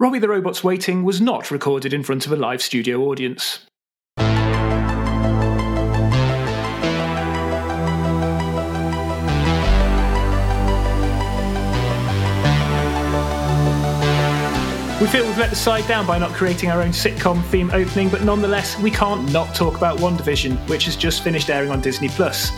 Robbie the Robot's Waiting was not recorded in front of a live studio audience. We feel we've let the side down by not creating our own sitcom theme opening, but nonetheless, we can't not talk about WandaVision, which has just finished airing on Disney Plus.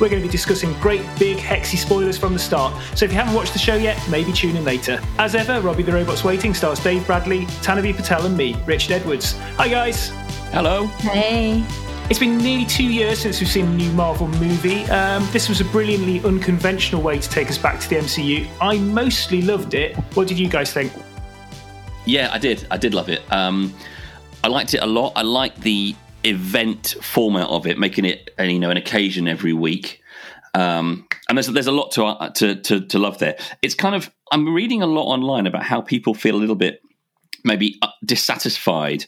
We're going to be discussing great big hexy spoilers from the start, so if you haven't watched the show yet, maybe tune in later. As ever, Robbie the Robot's Waiting stars Dave Bradley, Tanavi Patel, and me, Richard Edwards. Hi guys! Hello. Hey. It's been nearly two years since we've seen a new Marvel movie. Um, this was a brilliantly unconventional way to take us back to the MCU. I mostly loved it. What did you guys think? Yeah, I did. I did love it. Um, I liked it a lot. I liked the event format of it, making it you know an occasion every week. Um, and there's there's a lot to, uh, to to to love there. It's kind of I'm reading a lot online about how people feel a little bit maybe uh, dissatisfied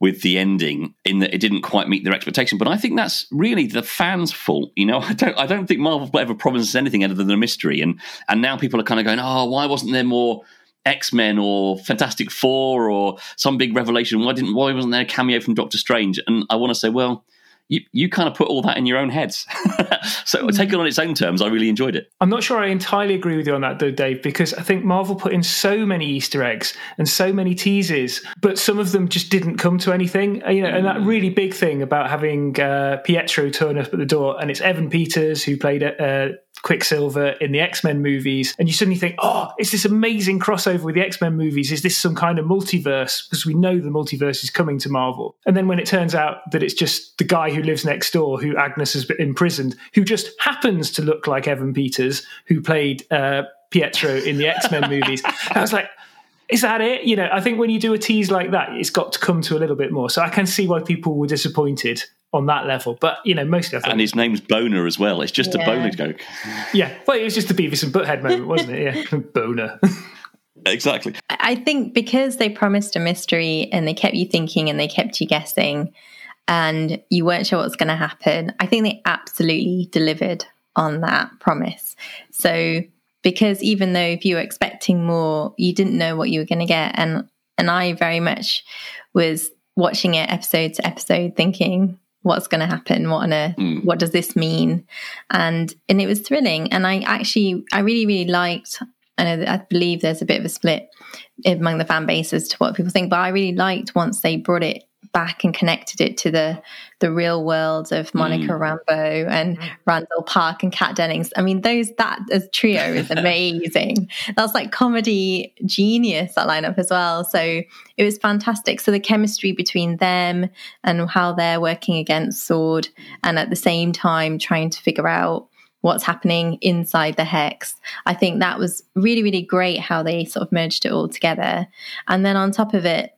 with the ending in that it didn't quite meet their expectation. But I think that's really the fans' fault. You know, I don't I don't think Marvel ever promises anything other than a mystery. And and now people are kind of going, oh, why wasn't there more X Men or Fantastic Four or some big revelation? Why didn't why wasn't there a cameo from Doctor Strange? And I want to say, well, you you kind of put all that in your own heads. so mm. take it on its own terms. I really enjoyed it. I'm not sure I entirely agree with you on that though, Dave, because I think Marvel put in so many Easter eggs and so many teases, but some of them just didn't come to anything. Uh, you know, and that mm. really big thing about having uh, Pietro turn up at the door, and it's Evan Peters who played uh, Quicksilver in the X Men movies, and you suddenly think, oh, it's this amazing crossover with the X Men movies. Is this some kind of multiverse? Because we know the multiverse is coming to Marvel. And then when it turns out that it's just the guy who lives next door, who Agnes has imprisoned, who just happens to look like Evan Peters, who played uh, Pietro in the X Men movies, I was like, is that it? You know, I think when you do a tease like that, it's got to come to a little bit more. So I can see why people were disappointed on that level. But you know, mostly I think, and his name's Boner as well. It's just yeah. a Boner joke. Yeah, well, it was just a Beavis and Butthead moment, wasn't it? Yeah, Boner. exactly. I think because they promised a mystery and they kept you thinking and they kept you guessing, and you weren't sure what's going to happen. I think they absolutely delivered on that promise. So because even though if you were expecting more, you didn't know what you were going to get, and and I very much was watching it episode to episode, thinking what's going to happen? What on earth? Mm. what does this mean? And and it was thrilling. And i actually i really really liked I know I believe there's a bit of a split among the fan base as to what people think, but I really liked once they brought it back and connected it to the the real world of Monica mm. Rambeau and mm. Randall Park and Kat Dennings. I mean, those that as trio is amazing. That's like comedy genius that lineup as well. So it was fantastic. So the chemistry between them and how they're working against Sword and at the same time trying to figure out what's happening inside the hex. I think that was really, really great how they sort of merged it all together. And then on top of it,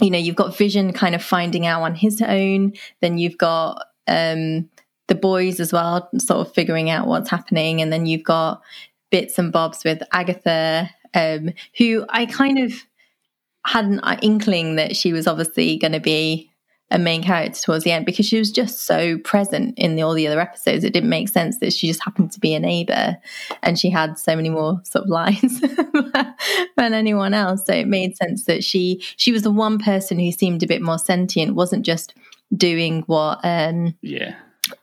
you know, you've got Vision kind of finding out on his own. Then you've got um, the boys as well, sort of figuring out what's happening. And then you've got bits and bobs with Agatha, um, who I kind of had an inkling that she was obviously going to be a main character towards the end because she was just so present in the, all the other episodes. It didn't make sense that she just happened to be a neighbor and she had so many more sort of lines than anyone else. So it made sense that she she was the one person who seemed a bit more sentient, wasn't just doing what um yeah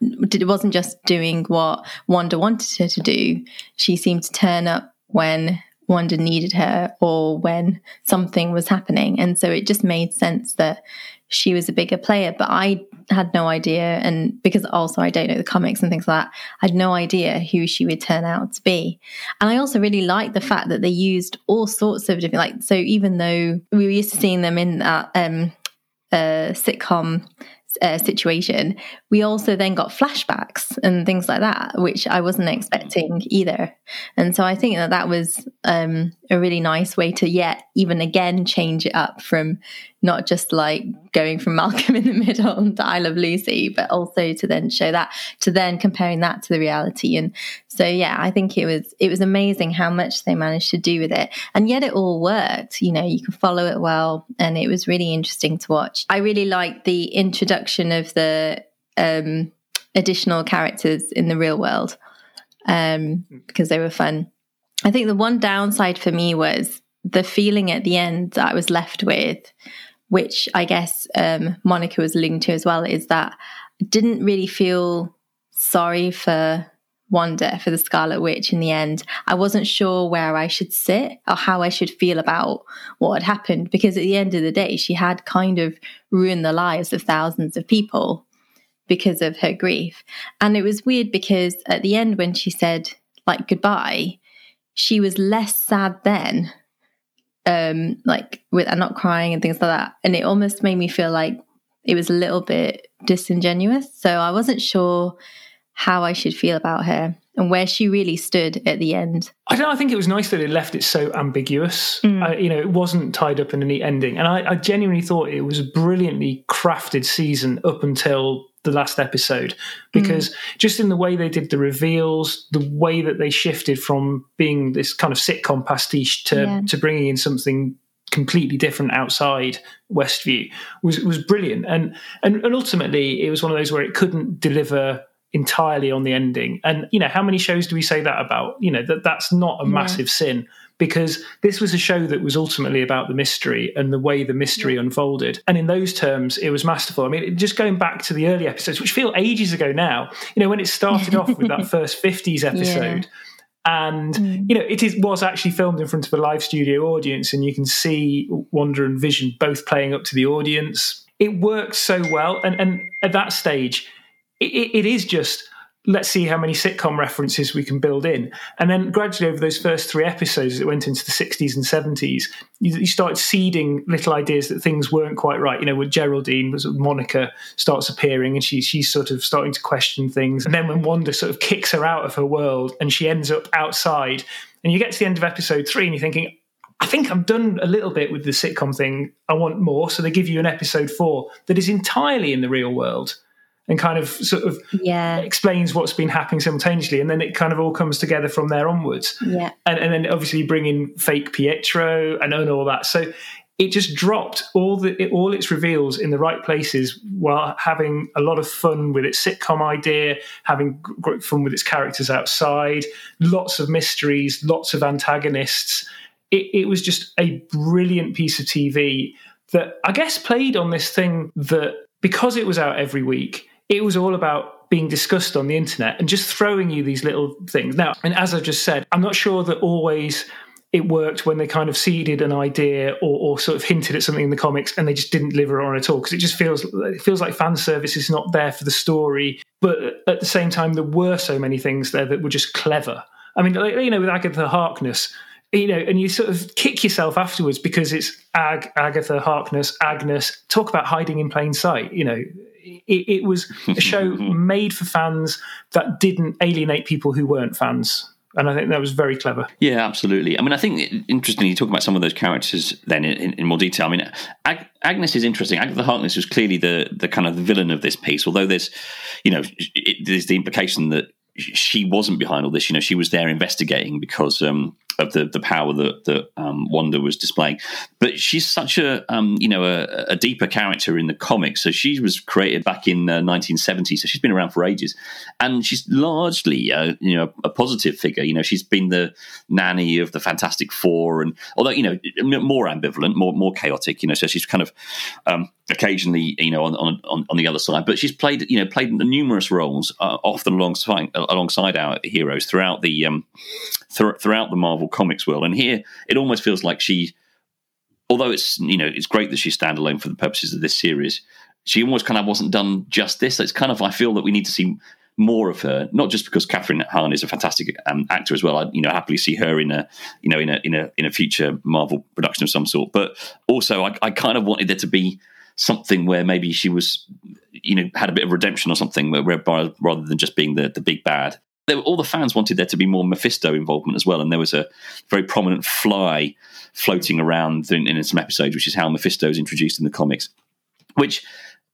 it wasn't just doing what Wanda wanted her to do. She seemed to turn up when Wanda needed her or when something was happening. And so it just made sense that she was a bigger player, but I had no idea. And because also I don't know the comics and things like that, I had no idea who she would turn out to be. And I also really liked the fact that they used all sorts of different, like, so even though we were used to seeing them in that um, uh, sitcom uh, situation, we also then got flashbacks and things like that, which I wasn't expecting either. And so I think that that was um, a really nice way to yet even again change it up from not just like going from Malcolm in the Middle to I Love Lucy, but also to then show that to then comparing that to the reality. And so yeah, I think it was it was amazing how much they managed to do with it, and yet it all worked. You know, you could follow it well, and it was really interesting to watch. I really liked the introduction of the um, additional characters in the real world um, because they were fun. I think the one downside for me was the feeling at the end that I was left with, which I guess um, Monica was alluding to as well, is that I didn't really feel sorry for Wanda for the Scarlet Witch in the end. I wasn't sure where I should sit or how I should feel about what had happened because at the end of the day, she had kind of ruined the lives of thousands of people because of her grief. And it was weird because at the end, when she said, like, goodbye, she was less sad then, um, like, with and not crying and things like that. And it almost made me feel like it was a little bit disingenuous. So I wasn't sure how I should feel about her and where she really stood at the end. I don't know. I think it was nice that it left it so ambiguous. Mm. you know, it wasn't tied up in a neat ending. And I, I, genuinely thought it was a brilliantly crafted season up until the last episode because mm. just in the way they did the reveals, the way that they shifted from being this kind of sitcom pastiche to, yeah. to bringing in something completely different outside Westview was was brilliant. And, and and ultimately, it was one of those where it couldn't deliver entirely on the ending. And you know, how many shows do we say that about? You know, that that's not a yeah. massive sin because this was a show that was ultimately about the mystery and the way the mystery yeah. unfolded. And in those terms, it was masterful. I mean, just going back to the early episodes, which feel ages ago now, you know, when it started off with that first 50s episode. Yeah. And mm. you know, it is, was actually filmed in front of a live studio audience, and you can see Wanda and Vision both playing up to the audience. It works so well, and and at that stage, it, it is just let's see how many sitcom references we can build in. And then gradually over those first three episodes that went into the 60s and 70s, you, you started seeding little ideas that things weren't quite right. You know, with Geraldine, was Monica starts appearing and she, she's sort of starting to question things. And then when Wanda sort of kicks her out of her world and she ends up outside, and you get to the end of episode three and you're thinking, I think I've done a little bit with the sitcom thing. I want more. So they give you an episode four that is entirely in the real world and kind of sort of yeah. explains what's been happening simultaneously and then it kind of all comes together from there onwards. Yeah. And, and then obviously bring in fake pietro and, and all that. So it just dropped all the it, all its reveals in the right places while having a lot of fun with its sitcom idea having great fun with its characters outside lots of mysteries lots of antagonists. It, it was just a brilliant piece of tv that i guess played on this thing that because it was out every week it was all about being discussed on the internet and just throwing you these little things. Now, and as I just said, I'm not sure that always it worked when they kind of seeded an idea or, or sort of hinted at something in the comics and they just didn't deliver on it at all because it just feels it feels like fan service is not there for the story. But at the same time, there were so many things there that were just clever. I mean, you know, with Agatha Harkness, you know, and you sort of kick yourself afterwards because it's Ag, Agatha Harkness, Agnes. Talk about hiding in plain sight. You know, it, it was a show made for fans that didn't alienate people who weren't fans and I think that was very clever. Yeah, absolutely. I mean, I think interestingly, you talk about some of those characters then in, in more detail. I mean, Ag- Agnes is interesting. Agatha Harkness was clearly the the kind of the villain of this piece, although there's, you know, it, there's the implication that she wasn't behind all this. You know, she was there investigating because um, of the, the power that, that um, Wanda was displaying. But she's such a um, you know a, a, deeper character in the comics. So she was created back in uh, 1970, so she's been around for ages, and she's largely uh, you know a positive figure. You know, she's been the nanny of the Fantastic Four, and although you know more ambivalent, more more chaotic. You know, so she's kind of um, occasionally you know on, on on the other side, but she's played you know played numerous roles, uh, often alongside alongside our heroes throughout the um, th- throughout the Marvel Comics world. And here, it almost feels like she, although it's you know it's great that she's standalone for the purposes of this series, she almost kind of wasn't done justice. It's kind of I feel that we need to see more of her, not just because Kathryn Hahn is a fantastic um, actor as well. I you know happily see her in a you know in a in a in a future Marvel production of some sort, but also I, I kind of wanted there to be something where maybe she was you know had a bit of redemption or something where, where rather than just being the the big bad there, all the fans wanted there to be more Mephisto involvement as well, and there was a very prominent fly floating around in, in some episodes, which is how Mephisto is introduced in the comics. Which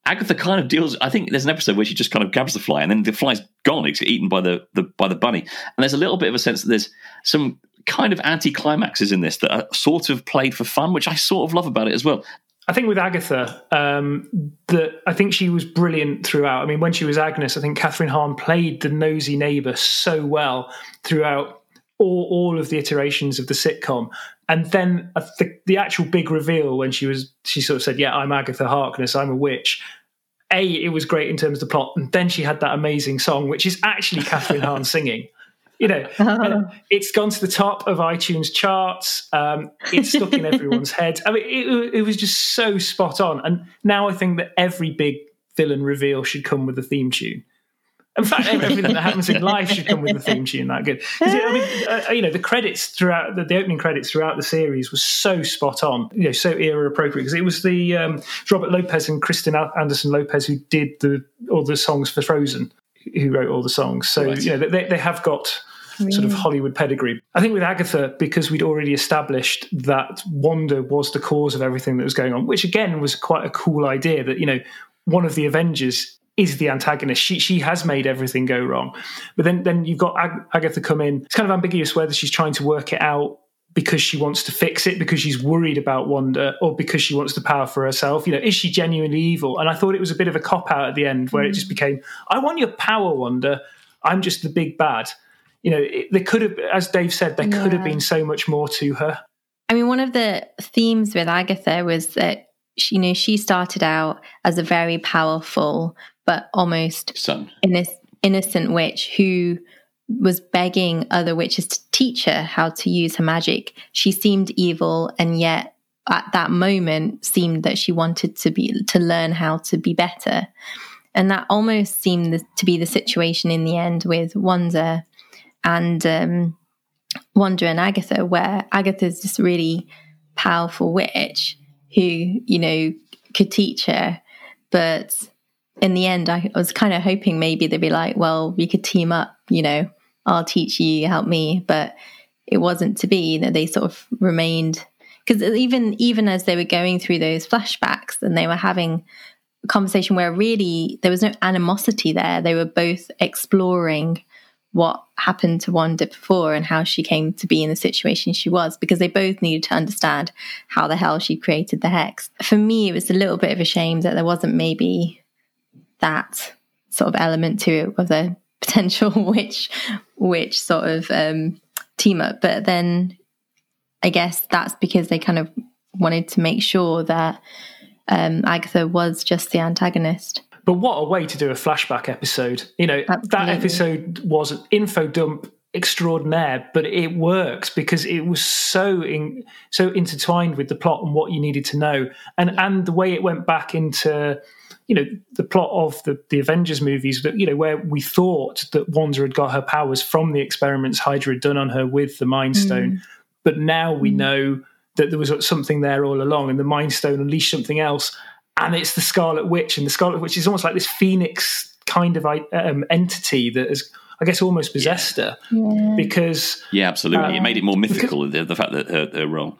Agatha kind of deals. I think there's an episode where she just kind of grabs the fly, and then the fly's gone. It's eaten by the, the by the bunny, and there's a little bit of a sense that there's some kind of anti climaxes in this that are sort of played for fun, which I sort of love about it as well. I think with Agatha, um, that I think she was brilliant throughout. I mean, when she was Agnes, I think Kathryn Hahn played the nosy neighbour so well throughout all, all of the iterations of the sitcom. And then the, the actual big reveal when she was she sort of said, "Yeah, I'm Agatha Harkness. I'm a witch." A, it was great in terms of the plot, and then she had that amazing song, which is actually Kathryn Hahn singing. You know, oh. it's gone to the top of iTunes charts. Um, it's stuck in everyone's head. I mean, it, it was just so spot on. And now I think that every big villain reveal should come with a theme tune. In fact, everything that happens in life should come with a theme tune that good. I mean, uh, you know, the credits throughout the, the, opening credits throughout the series was so spot on, you know, so era appropriate because it was the um, Robert Lopez and Kristen Anderson Lopez who did the all the songs for Frozen, who wrote all the songs. So right. you know, they, they have got sort of Hollywood pedigree. I think with Agatha, because we'd already established that Wanda was the cause of everything that was going on, which again was quite a cool idea that, you know, one of the Avengers is the antagonist. She she has made everything go wrong. But then then you've got Ag- Agatha come in. It's kind of ambiguous whether she's trying to work it out because she wants to fix it, because she's worried about Wanda, or because she wants the power for herself. You know, is she genuinely evil? And I thought it was a bit of a cop out at the end where mm. it just became, I want your power, Wanda. I'm just the big bad. You know, it, there could have, as Dave said, there yeah. could have been so much more to her. I mean, one of the themes with Agatha was that she, you know she started out as a very powerful but almost Son. innocent witch who was begging other witches to teach her how to use her magic. She seemed evil, and yet at that moment seemed that she wanted to be to learn how to be better. And that almost seemed to be the situation in the end with Wanda and um, Wanda and Agatha, where Agatha's this really powerful witch who, you know, could teach her, but in the end, I was kind of hoping maybe they'd be like, well, we could team up, you know, I'll teach you, help me. But it wasn't to be, know, they sort of remained because even even as they were going through those flashbacks and they were having a conversation where really there was no animosity there. They were both exploring what happened to Wanda before and how she came to be in the situation she was because they both needed to understand how the hell she created the hex. For me, it was a little bit of a shame that there wasn't maybe that sort of element to it the potential which which sort of um, team up. But then I guess that's because they kind of wanted to make sure that um, Agatha was just the antagonist. But what a way to do a flashback episode. You know, Absolutely. that episode was an info dump extraordinaire, but it works because it was so in, so intertwined with the plot and what you needed to know, and and the way it went back into you know the plot of the, the Avengers movies that you know where we thought that Wanda had got her powers from the experiments Hydra had done on her with the Mind Stone, mm. but now we mm. know that there was something there all along, and the Mind Stone unleashed something else, and it's the Scarlet Witch, and the Scarlet Witch is almost like this phoenix kind of um, entity that has. I guess almost possessed yeah. her yeah. because yeah, absolutely. it made it more mythical. Because, the, the, fact that her, her role.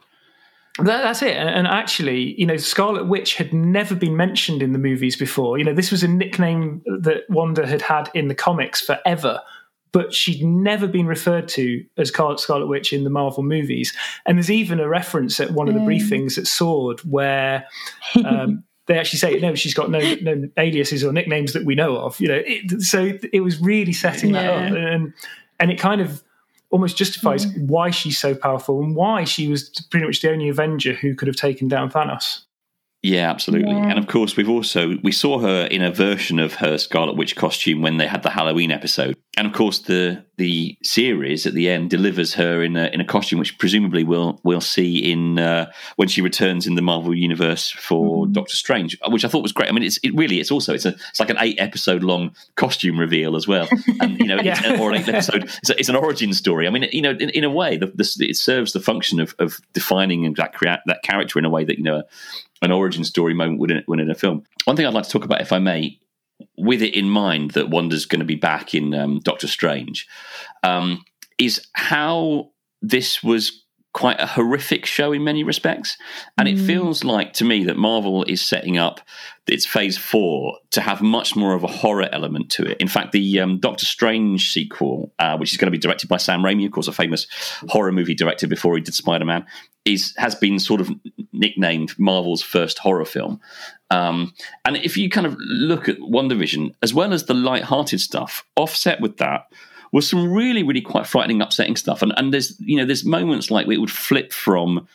That, that's it. And actually, you know, Scarlet Witch had never been mentioned in the movies before. You know, this was a nickname that Wanda had had in the comics forever, but she'd never been referred to as Scarlet Witch in the Marvel movies. And there's even a reference at one of the briefings at Sword where. Um, they actually say no she's got no no aliases or nicknames that we know of you know it, so it was really setting yeah. that up and and it kind of almost justifies mm. why she's so powerful and why she was pretty much the only Avenger who could have taken down Thanos. Yeah, absolutely. Yeah. And of course, we've also we saw her in a version of her Scarlet Witch costume when they had the Halloween episode. And of course, the the series at the end delivers her in a in a costume which presumably we'll we'll see in uh, when she returns in the Marvel universe for mm. Doctor Strange, which I thought was great. I mean, it's it really it's also it's a it's like an eight episode long costume reveal as well, and you know, yeah. it's, or an eight episode. It's, a, it's, an origin story. I mean, you know, in, in a way, the, the, it serves the function of of defining that that character in a way that you know an origin story moment within, within a film. One thing I'd like to talk about, if I may, with it in mind that Wanda's going to be back in um, Doctor Strange, um, is how this was quite a horrific show in many respects. And mm. it feels like to me that Marvel is setting up its phase four to have much more of a horror element to it. In fact, the um, Doctor Strange sequel, uh, which is going to be directed by Sam Raimi, of course, a famous horror movie director before he did Spider Man, is has been sort of nicknamed Marvel's first horror film. Um, and if you kind of look at WandaVision, as well as the light-hearted stuff, offset with that was some really, really quite frightening, upsetting stuff. And and there's you know there's moments like it would flip from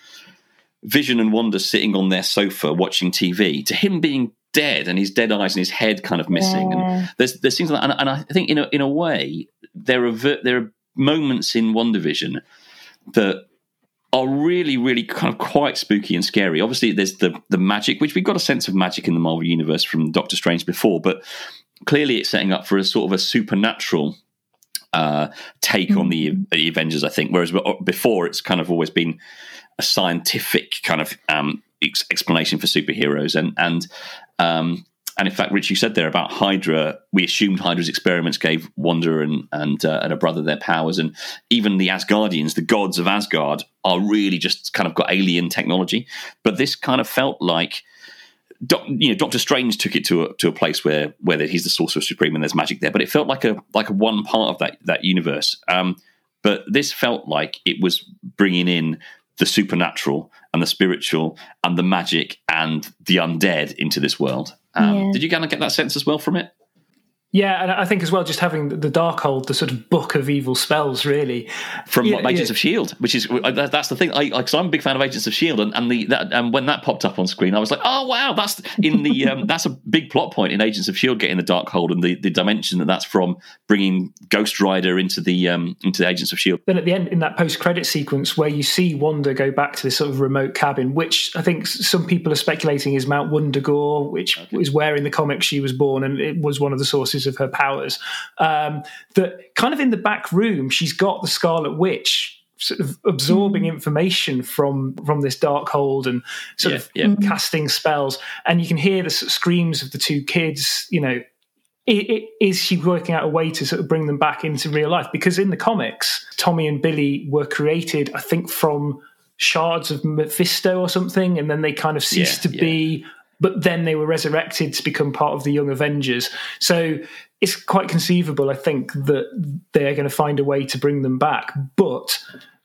Vision and Wanda sitting on their sofa watching TV to him being dead and his dead eyes and his head kind of missing. Yeah. And there's there's things like that. And, and, I think in a in a way there are there are moments in WandaVision that are really, really kind of quite spooky and scary. Obviously, there's the the magic, which we've got a sense of magic in the Marvel universe from Doctor Strange before, but clearly it's setting up for a sort of a supernatural uh, take mm-hmm. on the, mm. the, Avengers. I think, whereas before it's kind of always been a scientific kind of um, ex- explanation for superheroes, and and um, and in fact, Rich, you said there about Hydra. We assumed Hydra's experiments gave Wanda and and, uh, and a brother their powers, and even the Asgardians, the gods of Asgard, are really just kind of got alien technology. But this kind of felt like. You know, Doctor Strange took it to a, to a place where where he's the sorcerer supreme and there's magic there, but it felt like a like a one part of that that universe. Um, but this felt like it was bringing in the supernatural and the spiritual and the magic and the undead into this world. Um, yeah. Did you kind of get that sense as well from it? Yeah, and I think as well, just having the Darkhold, the sort of book of evil spells, really from yeah, Agents yeah. of Shield, which is uh, that's the thing. I, because I'm a big fan of Agents of Shield, and, and the that, and when that popped up on screen, I was like, oh wow, that's in the um, that's a big plot point in Agents of Shield getting the Darkhold and the, the dimension that that's from bringing Ghost Rider into the um, into the Agents of Shield. Then at the end, in that post credit sequence where you see Wanda go back to this sort of remote cabin, which I think some people are speculating is Mount Wundagore, which okay. is where in the comics she was born, and it was one of the sources of her powers. Um, that kind of in the back room, she's got the Scarlet Witch sort of absorbing mm. information from from this Darkhold and sort yeah, of yeah. casting spells and you can hear the sort of screams of the two kids you know it, it, is she working out a way to sort of bring them back into real life because in the comics tommy and billy were created i think from shards of mephisto or something and then they kind of ceased yeah, to be but then they were resurrected to become part of the Young Avengers. So it's quite conceivable, I think, that they're going to find a way to bring them back. But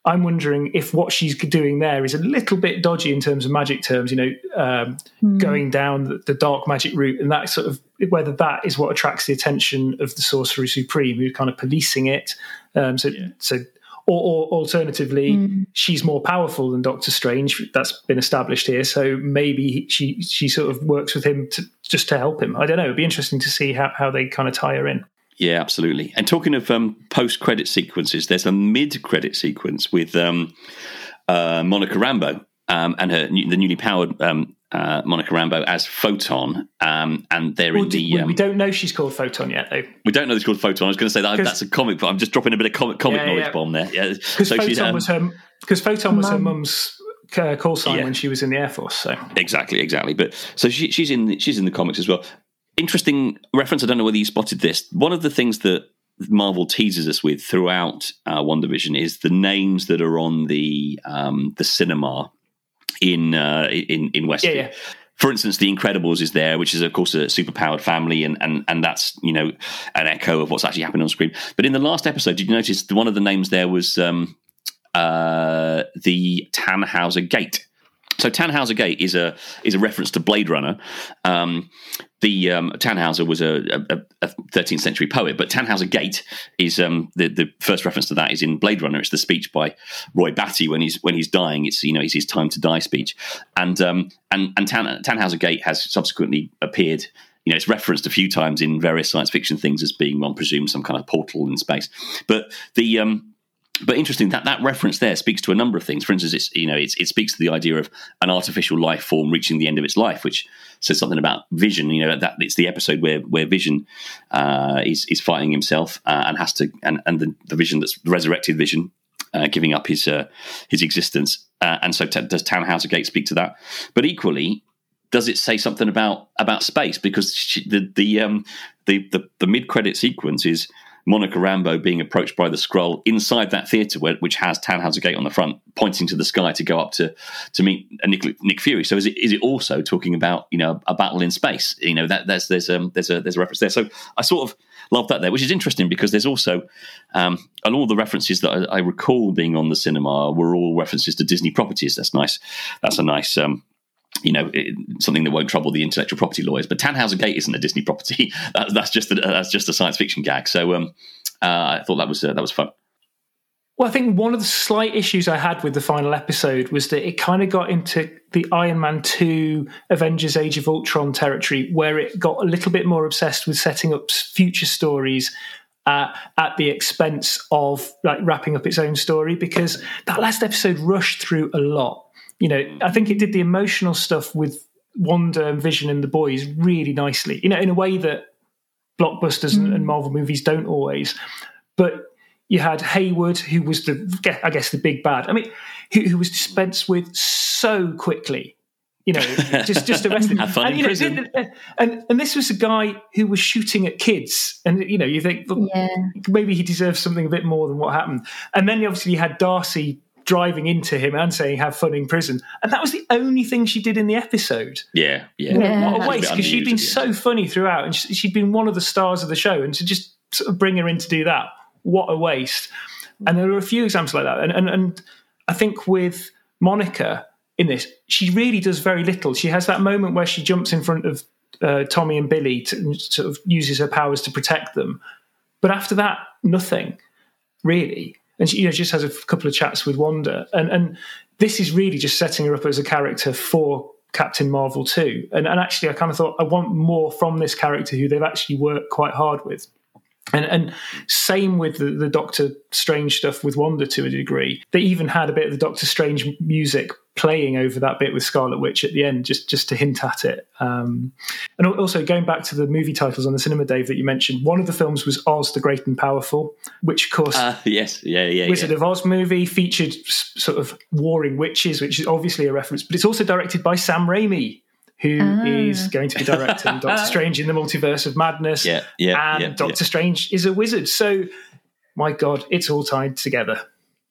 I'm wondering if what she's doing there is a little bit dodgy in terms of magic terms, you know, um, mm. going down the, the, dark magic route, and that sort of whether that is what attracts the attention of the Sorcerer Supreme, who's kind of policing it. Um, so, yeah. so or, or alternatively, mm. she's more powerful than Doctor Strange. That's been established here. So maybe she she sort of works with him to, just to help him. I don't know. It'd be interesting to see how, how they kind of tie her in. Yeah, absolutely. And talking of um, post credit sequences, there's a mid credit sequence with um, uh, Monica Rambeau um, and her the newly powered um, uh, Monica Rambeau as Photon, um, and they're well, in the. Um, we don't know she's called Photon yet, though. We don't know she's called Photon. I was going to say that that's a comic, but I'm just dropping a bit of comic, comic yeah, knowledge yeah. bomb there. Yeah, because so Photon um, was her because Photon was her mum's uh, call sign yeah. when she was in the Air Force. So exactly, exactly. But so she, she's in she's in the comics as well. Interesting reference. I don't know whether you spotted this. One of the things that Marvel teases us with throughout uh, WandaVision is the names that are on the um, the cinema in uh, in in Westview. Yeah, yeah for instance, The Incredibles is there, which is of course a superpowered family, and and and that's you know an echo of what's actually happening on screen. But in the last episode, did you notice one of the names there was um, uh, the Tannhauser Gate? So Tannhauser Gate is a is a reference to Blade Runner. Um, the um, Tannhauser was a, a, a, 13th century poet, but Tannhauser Gate is um, the the first reference to that is in Blade Runner. It's the speech by Roy Batty when he's when he's dying. It's you know it's his time to die speech, and um, and and Tan, Tannhauser Gate has subsequently appeared you know, it's referenced a few times in various science fiction things as being, one presumes, some kind of portal in space. But the um, but interesting that that reference there speaks to a number of things. For instance, it's you know it's, it speaks to the idea of an artificial life form reaching the end of its life, which says something about Vision. You know that it's the episode where where Vision uh, is is fighting himself uh, and has to and and the, the Vision that's resurrected Vision uh, giving up his uh, his existence. Uh, and so, t- does Tannhauser Gate speak to that? But equally, does it say something about about space? Because she, the the um, the the, the mid credit sequence is Monica Rambeau being approached by the Skrull inside that theatre, which has Tannhauser Gate on the front, pointing to the sky to go up to to meet Nick, Nick Fury. So is it is it also talking about you know a battle in space? You know that there's there's um, there's a there's a reference there. So I sort of love that there, which is interesting because there's also um, and all the references that I, I, recall being on the cinema were all references to Disney properties. That's nice. That's a nice um, you know, something that won't trouble the intellectual property lawyers. But Tannhauser Gate isn't a Disney property. that, that's just a, that's just a science fiction gag. So, um, Uh, I thought that was uh, that was fun. Well, I think one of the slight issues I had with the final episode was that it kind of got into the Iron Man 2 Avengers Age of Ultron territory, where it got a little bit more obsessed with setting up future stories uh, at the expense of like wrapping up its own story because that last episode rushed through a lot. You know, I think it did the emotional stuff with Wanda and Vision and the boys really nicely, you know, in a way that blockbusters mm. and, and Marvel movies don't always. But you had Hayward, who was the, I guess, the big bad. I mean, who, who was dispensed with so quickly. You know, just just arrested. Have fun and, in prison. Know, and and this was a guy who was shooting at kids, and you know, you think well, yeah. maybe he deserves something a bit more than what happened. And then obviously you had Darcy driving into him and saying "Have fun in prison," and that was the only thing she did in the episode. Yeah, yeah. yeah. What a waste because she'd been so funny throughout, and she'd been one of the stars of the show, and to just sort of bring her in to do that what a waste. And there are a few examples like that. And, and, and I think with Monica in this, she really does very little. She has that moment where she jumps in front of uh, Tommy and Billy to sort of uses her powers to protect them. But after that, nothing really. And she you know, just has a couple of chats with Wanda. And, and this is really just setting her up as a character for Captain Marvel too. And, and actually, I kind of thought I want more from this character who they've actually worked quite hard with. And, and same with the, the, Doctor Strange stuff with Wanda to a degree. They even had a bit of the Doctor Strange music playing over that bit with Scarlet Witch at the end, just just to hint at it. Um, and also going back to the movie titles on the cinema, Dave, that you mentioned, one of the films was Oz the Great and Powerful, which of course, uh, yes, yeah, yeah, Wizard yeah. of Oz movie featured sort of warring witches, which is obviously a reference, but it's also directed by Sam Raimi, who ah. is going to be directing Doctor Strange in the Multiverse of Madness. Yeah, yeah, and yeah, Doctor yeah. Strange is a wizard. So, my God, it's all tied together.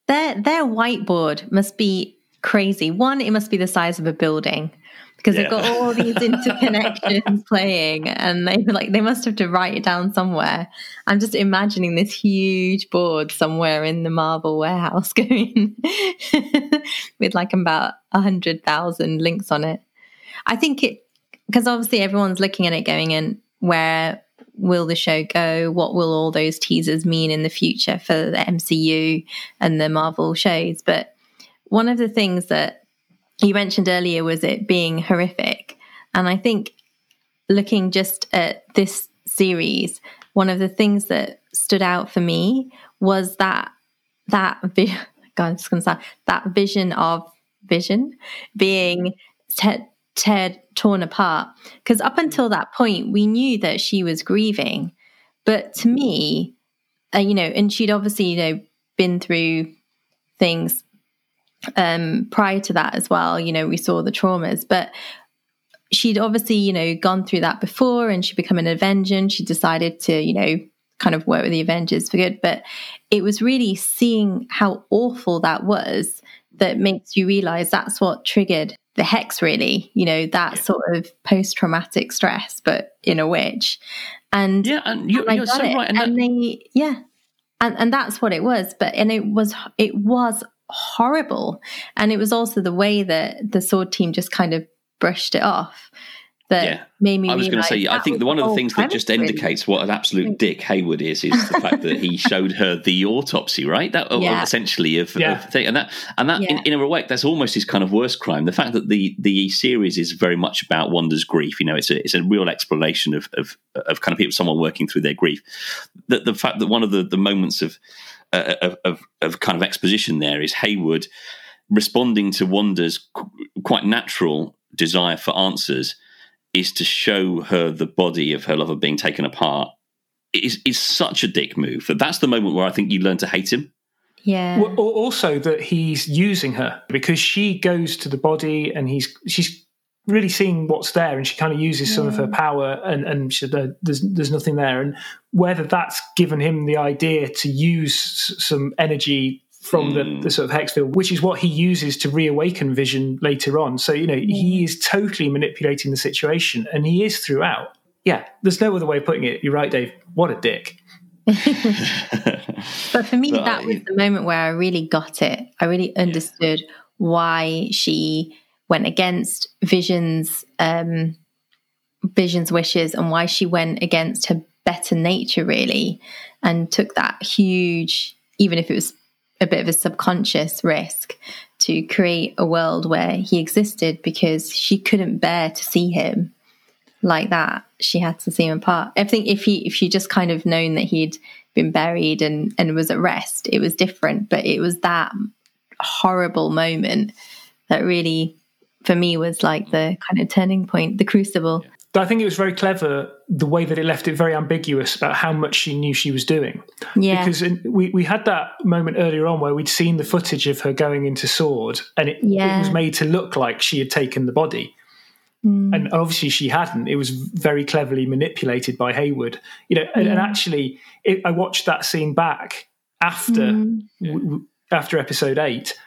Their their whiteboard must be crazy. One, it must be the size of a building because yeah. they've got all these interconnections playing, and they like they must have to write it down somewhere. I'm just imagining this huge board somewhere in the Marvel warehouse going with like about a hundred thousand links on it. I think it because obviously everyone's looking at it going in where will the show go? What will all those teasers mean in the future for the MCU and the Marvel shows? But one of the things that you mentioned earlier was it being horrific. And I think looking just at this series, one of the things that stood out for me was that that vi- God, it's gonna sound, that vision of vision being te- teared torn apart. Because up until that point we knew that she was grieving. But to me uh, you know and she'd obviously you know been through things um prior to that as well. You know we saw the traumas. But she'd obviously you know gone through that before and she'd become an avenger and she decided to you know kind of work with the avengers for good. But it was really seeing how awful that was that makes you realize that's what triggered the hex really you know that yeah. sort of post-traumatic stress but in a witch and yeah and you, are so it. right and, and they yeah and and that's what it was but and it was it was horrible and it was also the way that the sword team just kind of brushed it off that yeah. made me. I was going to say, I think the, one of the things that just indicates what an absolute dick Hayward is is the fact that he showed her the autopsy, right? That yeah. essentially of, yeah. of thing, and that and that in, in, a way that's almost his kind of worst crime. The fact that the the series is very much about Wanda's grief. You know, it's a it's a real exploration of of, of kind of people, someone working through their grief. That the fact that one of the the moments of uh, of, of, of kind of exposition there is Hayward responding to Wanda's quite natural desire for answers is to show her the body of her lover being taken apart is is such a dick move. That that's the moment where I think you learn to hate him. Yeah. Well, also that he's using her because she goes to the body and he's she's really seeing what's there and she kind of uses yeah. some of her power and and she, uh, there's there's nothing there and whether that's given him the idea to use some energy from mm. the, the, sort of hex field, which is what he uses to reawaken Vision later on. So, you know, mm. he is totally manipulating the situation and he is throughout. Yeah, there's no other way of putting it. You're right, Dave. What a dick. but for me, but that was the moment where I really got it. I really understood yeah. why she went against Vision's um, Vision's wishes and why she went against her better nature, really, and took that huge, even if it was a bit of a subconscious risk, to create a world where he existed because she couldn't bear to see him like that. She had to see him apart. I think if he if she just kind of known that he'd been buried and and was at rest, it was different. But it was that horrible moment that really for me was like the kind of turning point, the crucible. I think it was very clever the way that it left it very ambiguous about how much she knew she was doing. Yeah. Because we, we had that moment earlier on where we'd seen the footage of her going into Sword and it, Yeah. it was made to look like she had taken the body. Mm. And obviously she hadn't. It was very cleverly manipulated by Hayward. You know, and, and actually, it, I watched that scene back after Mm. w- after episode eight,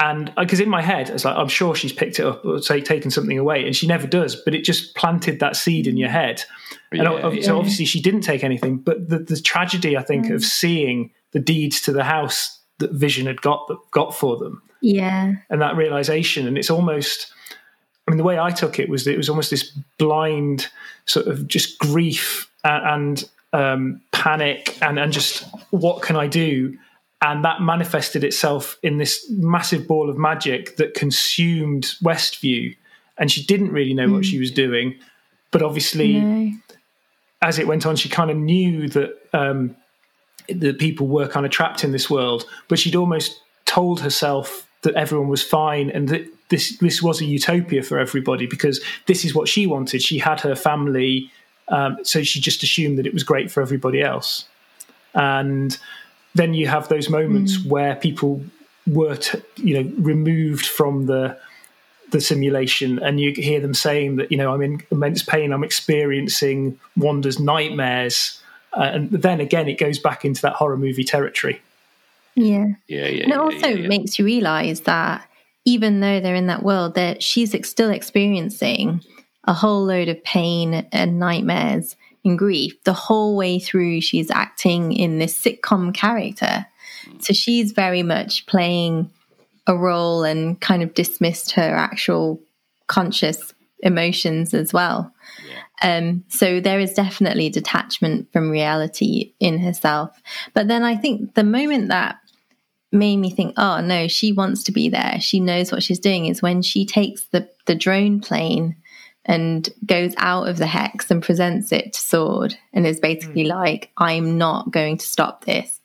and because in my head, it's like I'm sure she's picked it up or say taken something away, and she never does. But it just planted that seed in your head, Yeah, o- yeah. so obviously she didn't take anything. But the, the tragedy, I think, Mm. of seeing the deeds to the house that Vision had got got for them, Yeah. and that realization, and it's almost. I mean, the way I took it was that it was almost this blind sort of just grief and, and um, panic and, and just what can I do? And that manifested itself in this massive ball of magic that consumed Westview. And she didn't really know what she was doing. But obviously, No. as it went on, she kind of knew that um, the people were kind of trapped in this world, but she'd almost told herself that everyone was fine and that this this was a utopia for everybody because this is what she wanted. She had her family, um, so she just assumed that it was great for everybody else. And then you have those moments where people were, t- you know, removed from the the simulation and you hear them saying that you know i'm in immense pain i'm experiencing wanda's nightmares uh, and then again it goes back into that horror movie territory Yeah. Yeah, yeah. And it yeah, also yeah, yeah. makes you realize that even though they're in that world, that she's ex- still experiencing a whole load of pain and nightmares and grief the whole way through. She's acting in this sitcom character, so she's very much playing a role and kind of dismissed her actual conscious emotions as well. Um, so there is definitely detachment from reality in herself. But then I think the moment that made me think, oh no, she wants to be there. She knows what she's doing is when she takes the, the drone plane and goes out of the hex and presents it to Sword and is basically hmm. like, I'm not going to stop this.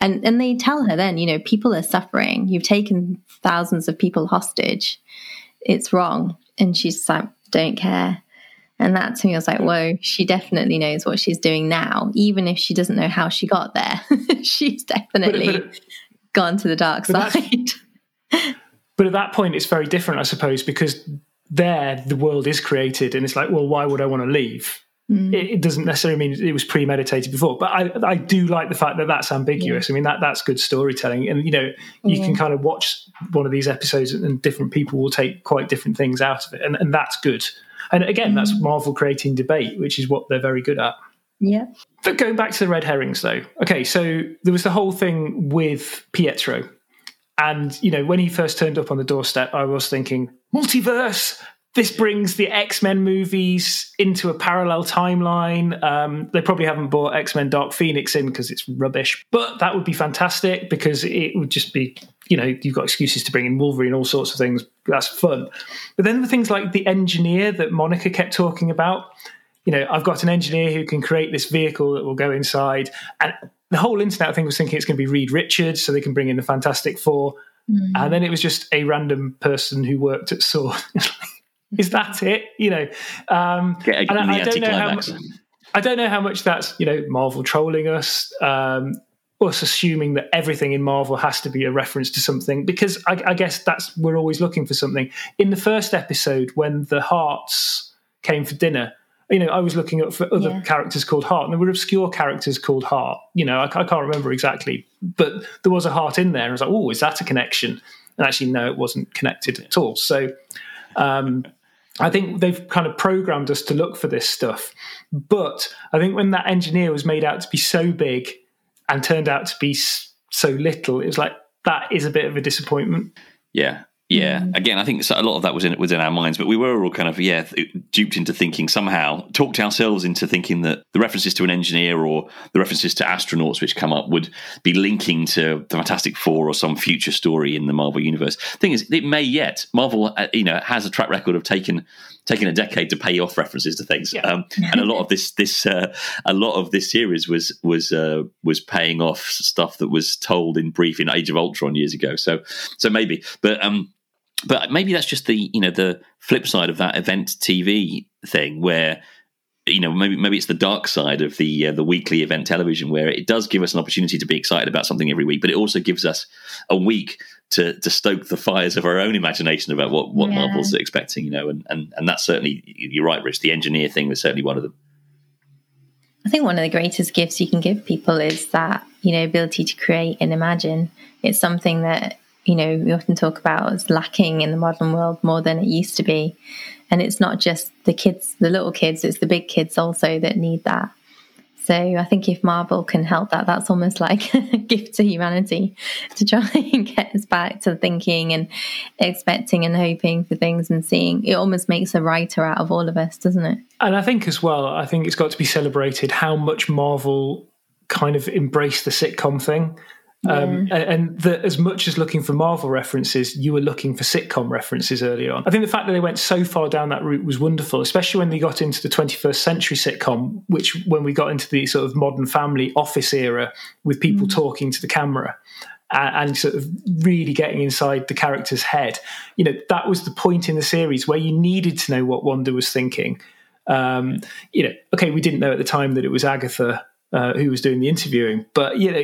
And and they tell her then, you know, people are suffering. You've taken thousands of people hostage. It's wrong. And she's like, don't care. And that to me was like, hmm. whoa, she definitely knows what she's doing now, even if she doesn't know how she got there. she's definitely but- gone to the dark But side. but at that point it's very different i suppose because there the world is created and it's like well why would i want to leave Mm. it, it doesn't necessarily mean it was premeditated before but i i do like the fact that that's ambiguous i mean that that's good storytelling and you know you can kind of watch one of these episodes and different people will take quite different things out of it and, and that's good and again that's Mm. marvel creating debate which is what they're very good at yeah. but going back to the red herrings, though. Okay, so there was the whole thing with Pietro. And, you know, when he first turned up on the doorstep, I was thinking, multiverse! This brings the X Men movies into a parallel timeline. Um, they probably haven't brought X Men Dark Phoenix in because it's rubbish, but that would be fantastic because it would just be, you know, you've got excuses to bring in Wolverine, all sorts of things. That's fun. But then the things like the engineer that Monica kept talking about, you know, I've got an engineer who can create this vehicle that will go inside. And the whole internet thing was thinking it's going to be Reed Richards, so they can bring in the Fantastic Four. And then it was just a random person who worked at Sword. Is that it? You know, um, Get a, and I- I don't know how anticlimax. mu- I don't know how much that's you know Marvel trolling us, um, us assuming that everything in Marvel has to be a reference to something. Because I, I guess that's we're always looking for something. In the first episode, when the Harts came for dinner, you know, I was looking up for other Yeah. characters called Hart, and there were obscure characters called Hart. You know, I, I can't remember exactly, but there was a Hart in there. And I was like, oh, is that a connection? And actually, no, it wasn't connected at all. So. Um, I think they've kind of programmed us to look for this stuff. But I think when that engineer was made out to be so big and turned out to be so little, it was like, that is a bit of a disappointment. Yeah. Yeah, mm. again, I think a lot of that was in was in our minds, but we were all kind of yeah duped into thinking somehow, talked ourselves into thinking that the references to an engineer or the references to astronauts which come up would be linking to the Fantastic Four or some future story in the Marvel universe. Thing is, it may yet. Marvel, uh, you know, has a track record of taking taking a decade to pay off references to things, yeah. um, and a lot of this this uh, a lot of this series was was uh, was paying off stuff that was told in brief in Age of Ultron years ago. So so maybe, but um, but maybe that's just the you know the flip side of that event TV thing where you know maybe maybe it's the dark side of the uh, the weekly event television where it does give us an opportunity to be excited about something every week, but it also gives us a week to to stoke the fires of our own imagination about what what yeah. Marvel's expecting, you know, and and and that's certainly you're right, Rich. The engineer thing was certainly one of them. I think one of the greatest gifts you can give people is that you know ability to create and imagine. It's something that you know, we often talk about as lacking in the modern world more than it used to be. And it's not just the kids, the little kids, it's the big kids also that need that. So I think if Marvel can help that, that's almost like a gift to humanity to try and get us back to thinking and expecting and hoping for things and seeing. It almost makes a writer out of all of us, doesn't it? And I think as well, I think it's got to be celebrated how much Marvel kind of embraced the sitcom thing. Um, yeah. and that as much as looking for Marvel references, you were looking for sitcom references early on. I think the fact that they went so far down that route was wonderful, especially when they got into the 21st century sitcom, which when we got into the sort of modern family office era with people mm. talking to the camera. And, and sort of really getting inside the character's head, you know, that was the point in the series where you needed to know what Wanda was thinking. Um, you know, okay, we didn't know at the time that it was Agatha uh, who was doing the interviewing. But you know,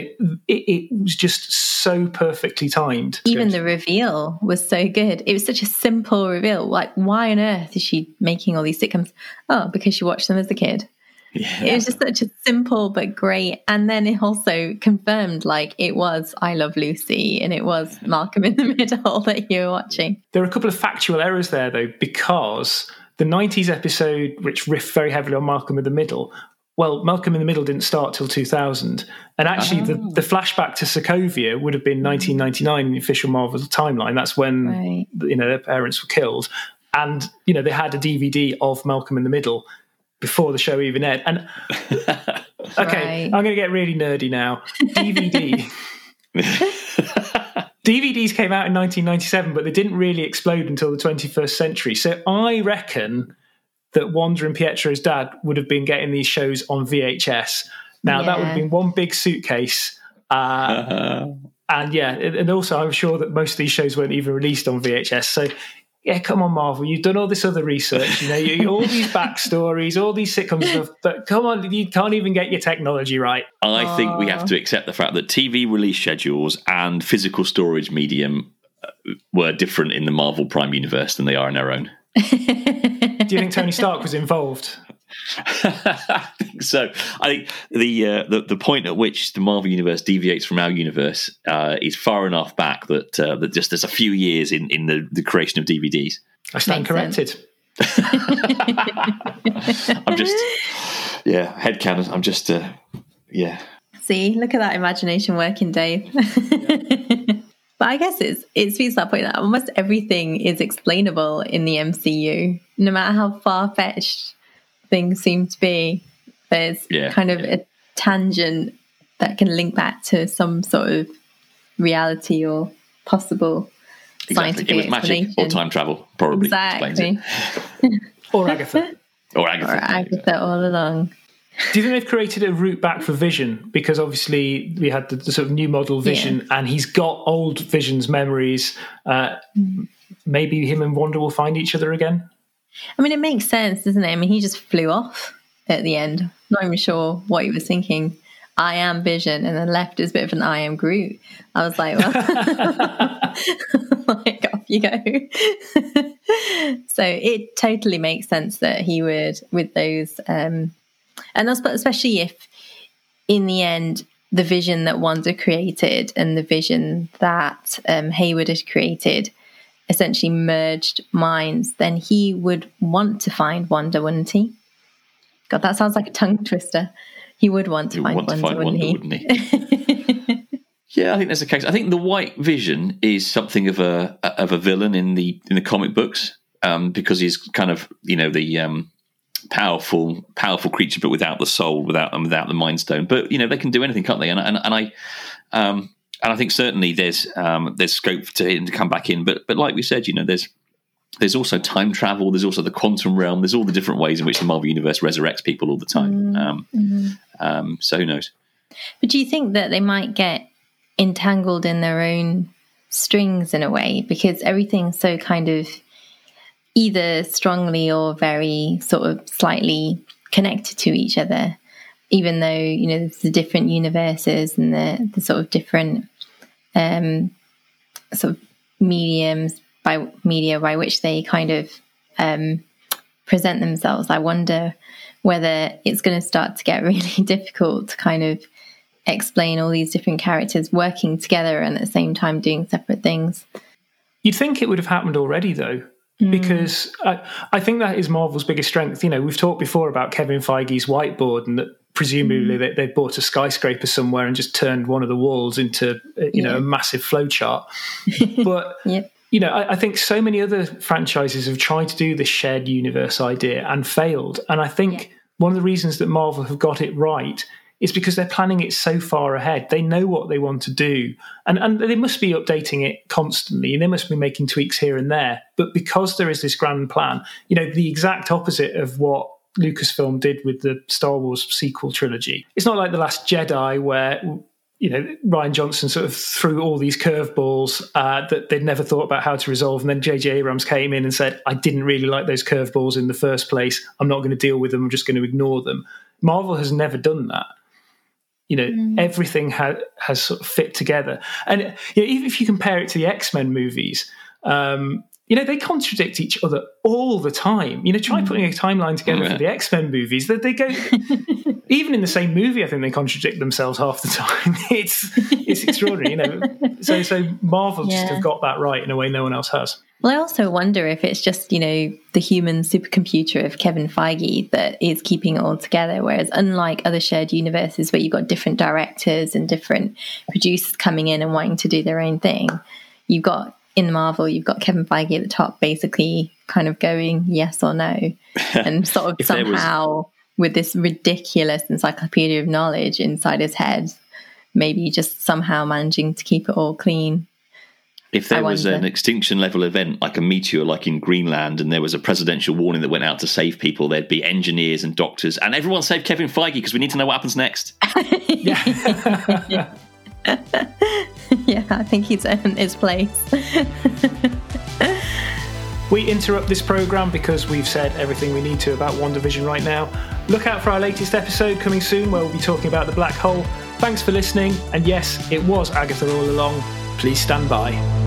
it, it was just so perfectly timed. Even the reveal was so good. It was such a simple reveal. Like, why on earth is she making all these sitcoms? Oh, because she watched them as a kid. Yeah. It was just such a simple but great. And then it also confirmed like it was I Love Lucy and it was Malcolm in the Middle that you were watching. There are a couple of factual errors there though, because the 90s episode, which riffed very heavily on Malcolm in the Middle, well, Malcolm in the Middle didn't start till 2000. And actually, oh. the, the flashback to Sokovia would have been mm. 1999 in the official Marvel timeline. That's when, right. you know, their parents were killed. And, you know, they had a DVD of Malcolm in the Middle before the show even aired. And, okay, right. I'm going to get really nerdy now. DVD. DVDs came out in 1997, but they didn't really explode until the 21st century. So I reckon that Wanda and Pietro's dad would have been getting these shows on VHS. Now yeah. that would have been one big suitcase. Uh, uh-huh. And yeah, and also I'm sure that most of these shows weren't even released on VHS. So yeah, come on, Marvel, you've done all this other research, you know, you, all these backstories, all these sitcom stuff, but come on, you can't even get your technology right. I think we have to accept the fact that TV release schedules and physical storage medium uh, were different in the Marvel Prime universe than they are in our own. Do you think Tony Stark was involved? I think so. I think the, uh, the the point at which the Marvel universe deviates from our universe uh, is far enough back that uh, that just there's a few years in in the, the creation of DVDs. I stand corrected. I'm just yeah head headcanon. I'm just uh, yeah. See, look at that imagination working, Dave. But I guess it's it speaks to that point that almost everything is explainable in the MCU, no matter how far fetched things seem to be. There's yeah, kind of yeah. a tangent that can link back to some sort of reality or possible exactly. scientific it was magic or time travel, probably exactly. or Agatha. Or Agatha. Or Agatha all along. Do you think they've created a route back for Vision? Because obviously we had the, the sort of new model Vision, yeah. and he's got old Vision's memories. Uh, maybe him and Wanda will find each other again. I mean, it makes sense, doesn't it? I mean, he just flew off at the end. Not even sure what he was thinking. I am Vision, and then left is a bit of an I am Groot. I was like, well, like off you go. so it totally makes sense that he would, with those um, and that's especially if in the end the vision that Wanda created and the vision that um, Hayward had created essentially merged minds, then he would want to find Wanda, wouldn't he? God, that sounds like a tongue twister. He would want to, find, want Wanda, to find Wanda, wouldn't he? Yeah, I think that's the case. I think the White Vision is something of a of a villain in the in the comic books um, because he's kind of you know the um, powerful powerful creature, but without the soul, without and without the Mind Stone. But you know they can do anything, can't they? And and, and I um, and I think certainly there's um, there's scope to him to come back in. But but like we said, you know there's there's also time travel. There's also the quantum realm. There's all the different ways in which the Marvel universe resurrects people all the time. Um, mm-hmm. Um, so who knows? But do you think that they might get entangled in their own strings in a way because everything's so kind of either strongly or very sort of slightly connected to each other even though you know the different universes and the, the sort of different um, sort of mediums by media by which they kind of um, present themselves i wonder whether it's going to start to get really difficult to kind of explain all these different characters working together and at the same time doing separate things. You'd think it would have happened already, though, mm. because I, I think that is Marvel's biggest strength. You know, we've talked before about Kevin Feige's whiteboard and that presumably mm. they, they bought a skyscraper somewhere and just turned one of the walls into, you yeah. know, a massive flowchart. but yep. you know, I, I, think so many other franchises have tried to do this shared universe idea and failed. And I think yeah. one of the reasons that Marvel have got it right is because they're planning it so far ahead. They know what they want to do, and and they must be updating it constantly, and they must be making tweaks here and there. But because there is this grand plan, you know, the exact opposite of what Lucasfilm did with the Star Wars sequel trilogy. It's not like the Last Jedi where you know Rian Johnson sort of threw all these curveballs uh, that they'd never thought about how to resolve, and then J.J. Abrams came in and said, "I didn't really like those curveballs in the first place. I'm not going to deal with them. I'm just going to ignore them." Marvel has never done that you know mm. everything ha- has sort of fit together and you know, even if you compare it to the x-men movies um, you know they contradict each other all the time you know try mm. putting a timeline together yeah. for the x-men movies that they, they go even in the same movie i think they contradict themselves half the time it's it's extraordinary you know so so marvel yeah. just have got that right in a way no one else has well, I also wonder if it's just, you know, the human supercomputer of Kevin Feige that is keeping it all together. Whereas, unlike other shared universes where you've got different directors and different producers coming in and wanting to do their own thing, you've got in Marvel, you've got Kevin Feige at the top, basically kind of going yes or no, and sort of somehow was... with this ridiculous encyclopedia of knowledge inside his head, maybe just somehow managing to keep it all clean if there was an extinction level event like a meteor like in greenland and there was a presidential warning that went out to save people there'd be engineers and doctors and everyone save kevin feige because we need to know what happens next yeah. yeah. yeah i think he's earned his place we interrupt this program because we've said everything we need to about WandaVision right now. Look out for our latest episode coming soon where we'll be talking about the black hole. Thanks for listening, and yes, it was Agatha all along. Please stand by.